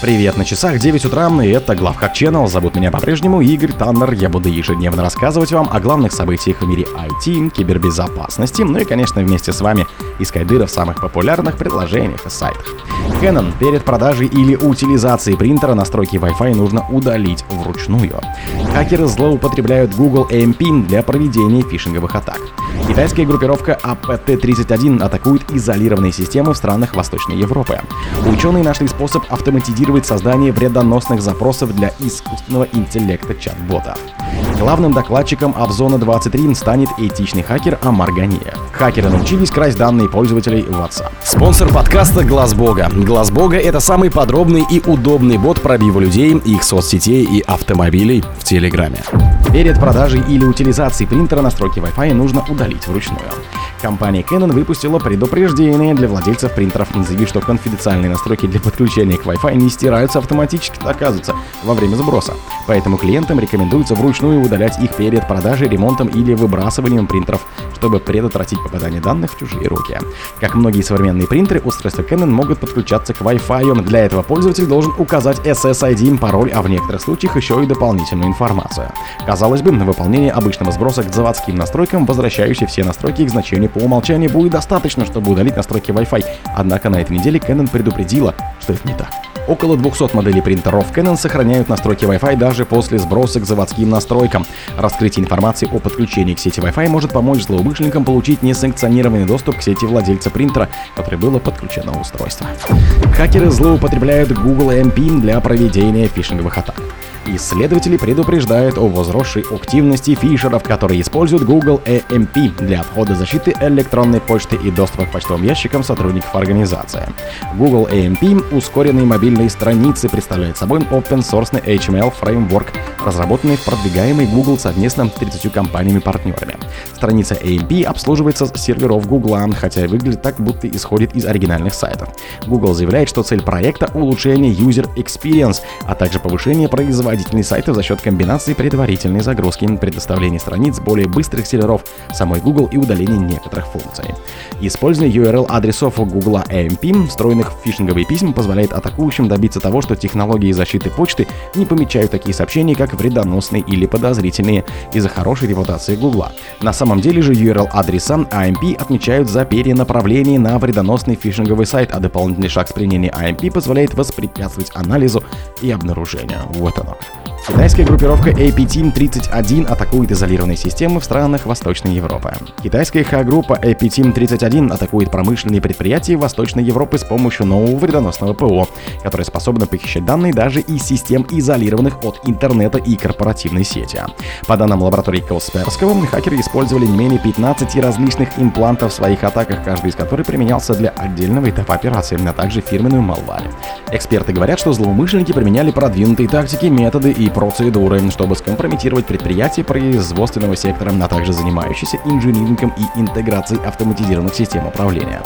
Привет, на часах 9 утра, и это Главхак Channel. Зовут меня по-прежнему Игорь Таннер. Я буду ежедневно рассказывать вам о главных событиях в мире IT, кибербезопасности, ну и, конечно, вместе с вами искать дыры в самых популярных приложениях и сайтах. Canon перед продажей или утилизацией принтера настройки Wi-Fi нужно удалить вручную. Хакеры злоупотребляют Google AMP для проведения фишинговых атак. Китайская группировка APT-31 атакует изолированные системы в странах Восточной Европы. Ученые нашли способ автоматизировать создание вредоносных запросов для искусственного интеллекта чат-бота. Главным докладчиком Авзона 23 станет этичный хакер Амар Ганиев. Хакеры научились красть данные пользователей WhatsApp. Спонсор подкаста Глаз Бога. Глаз Бога это самый подробный и удобный бот пробива людей, их соцсетей и автомобилей в Телеграме. Перед продажей или утилизацией принтера настройки Wi-Fi нужно удалить вручную. Компания Canon выпустила предупреждение для владельцев принтеров, заявив, что конфиденциальные настройки для подключения к Wi-Fi не стираются автоматически, оказывается, во время сброса. Поэтому клиентам рекомендуется вручную удалять их перед продажей, ремонтом или выбрасыванием принтеров, чтобы предотвратить попадание данных в чужие руки. Как многие современные принтеры, устройства Canon могут подключаться к Wi-Fi. Для этого пользователь должен указать SSID, пароль, а в некоторых случаях еще и дополнительную информацию. Казалось бы, на выполнение обычного сброса к заводским настройкам, возвращающий все настройки к значению по умолчанию будет достаточно, чтобы удалить настройки Wi-Fi. Однако на этой неделе Canon предупредила, что это не так. Около 200 моделей принтеров Canon сохраняют настройки Wi-Fi даже после сброса к заводским настройкам. Раскрытие информации о подключении к сети Wi-Fi может помочь злоумышленникам получить несанкционированный доступ к сети владельца принтера, который было подключено устройство. Хакеры злоупотребляют Google AMP для проведения фишинговых атак. Исследователи предупреждают о возросшей активности фишеров, которые используют Google AMP для обхода защиты электронной почты и доступа к почтовым ящикам сотрудников организации. Google AMP — ускоренные мобильные страницы, представляет собой open-source HTML фреймворк, разработанный в продвигаемый Google совместно с 30 компаниями-партнерами. Страница AMP обслуживается с серверов Google, хотя выглядит так, будто исходит из оригинальных сайтов. Google заявляет, что цель проекта — улучшение user experience, а также повышение производительности производительность сайтов за счет комбинации предварительной загрузки, предоставления страниц более быстрых серверов самой Google и удаления некоторых функций. Использование URL-адресов Google AMP, встроенных в фишинговые письма, позволяет атакующим добиться того, что технологии защиты почты не помечают такие сообщения, как вредоносные или подозрительные из-за хорошей репутации Google. На самом деле же URL-адреса AMP отмечают за перенаправление на вредоносный фишинговый сайт, а дополнительный шаг с применением AMP позволяет воспрепятствовать анализу и обнаружению. Вот оно. Китайская группировка AP-Team-31 атакует изолированные системы в странах Восточной Европы. Китайская ха-группа AP-Team-31 атакует промышленные предприятия Восточной Европы с помощью нового вредоносного ПО, которое способно похищать данные даже из систем, изолированных от интернета и корпоративной сети. По данным лаборатории Касперского, хакеры использовали не менее 15 различных имплантов в своих атаках, каждый из которых применялся для отдельного этапа операции, а также фирменную малварь. Эксперты говорят, что злоумышленники применяли продвинутые тактики, методы и процедуры, чтобы скомпрометировать предприятия производственного сектора, а также занимающиеся инжинирингом и интеграцией автоматизированных систем управления.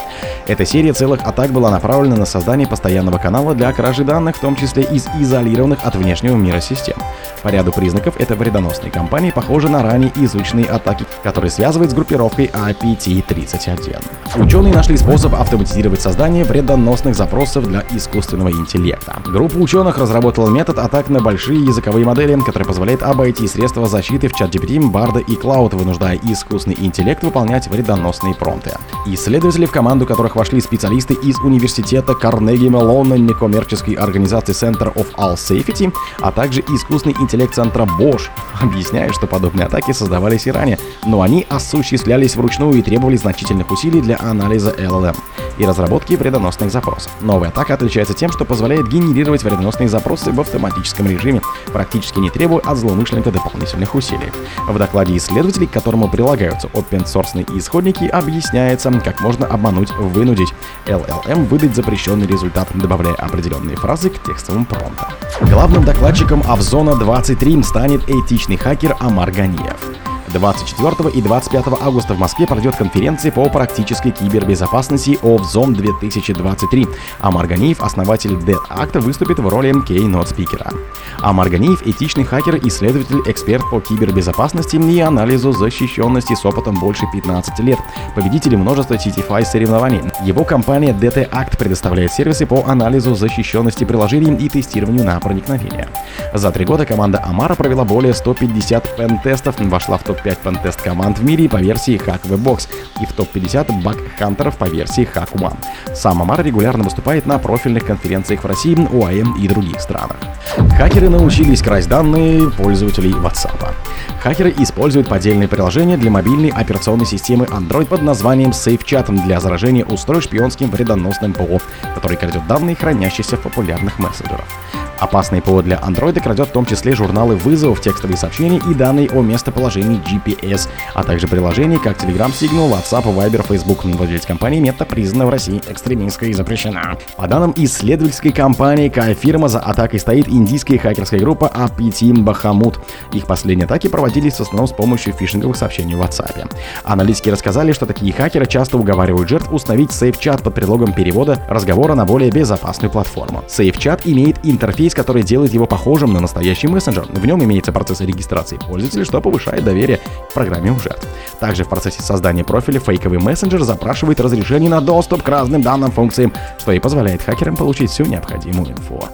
Эта серия целых атак была направлена на создание постоянного канала для кражи данных, в том числе из изолированных от внешнего мира систем. По ряду признаков эта вредоносная компания похожа на ранее изученные атаки, которые связывают с группировкой APT-31. Ученые нашли способ автоматизировать создание вредоносных запросов для искусственного интеллекта. Группа ученых разработала метод атак на большие языковые модели, который позволяет обойти средства защиты в ChatGPT, Barda и Cloud, вынуждая искусственный интеллект выполнять вредоносные промпты. Исследователи, в команду которых вошли специалисты из университета Карнеги Меллона, некоммерческой организации Center of All Safety, а также искусственный интеллект интеллект-центра Bosch объясняет, что подобные атаки создавались и ранее, но они осуществлялись вручную и требовали значительных усилий для анализа LLM и разработки вредоносных запросов. Новая атака отличается тем, что позволяет генерировать вредоносные запросы в автоматическом режиме, практически не требуя от злоумышленника дополнительных усилий. В докладе исследователей, к которому прилагаются open-source исходники, объясняется, как можно обмануть, вынудить LLM выдать запрещенный результат, добавляя определенные фразы к текстовым промптам. Главным докладчиком Авзона 23 станет этичный хакер Амар Ганиев. 24 и 25 августа в Москве пройдет конференция по практической кибербезопасности OVZOM 2023, а Марганиев, основатель Dead Act, выступит в роли keynote спикера. А Марганиев – этичный хакер, исследователь, эксперт по кибербезопасности и анализу защищенности с опытом больше 15 лет, победитель множества CTFI соревнований. Его компания DT Act предоставляет сервисы по анализу защищенности приложений и тестированию на проникновение. За три года команда Амара провела более 150 пен-тестов, вошла в топ-5 пен-тест команд в мире по версии HackWebBox и в топ-50 баг-хантеров по версии HackOne. Сам Амар регулярно выступает на профильных конференциях в России, ОАМ и других странах. Хакеры научились красть данные пользователей WhatsApp. Хакеры используют поддельные приложения для мобильной операционной системы Android под названием SafeChat для заражения устройств шпионским вредоносным ПО, который крадет данные, хранящиеся в популярных мессенджерах. Опасный ПО для Android крадет в том числе журналы вызовов, текстовые сообщения и данные о местоположении GPS, а также приложений как Telegram, Signal, WhatsApp, Viber, Facebook. Владелец компании Meta признана в России экстремистской и запрещена. По данным исследовательской компании K-фирма за атакой стоит индийская хакерская группа APT Бахамут. Их последние атаки проводились в основном с помощью фишинговых сообщений в WhatsApp. Аналитики рассказали, что такие хакеры часто уговаривают жертв установить SafeChat под предлогом перевода разговора на более безопасную платформу. SafeChat имеет интерфейс интерфейс, который делает его похожим на настоящий мессенджер. В нем имеется процесс регистрации пользователя, что повышает доверие к программе у жертв. Также в процессе создания профиля фейковый мессенджер запрашивает разрешение на доступ к разным данным функциям, что и позволяет хакерам получить всю необходимую инфу.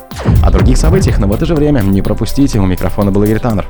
О других событиях, но в это же время не пропустите. У микрофона был Игорь Таннер.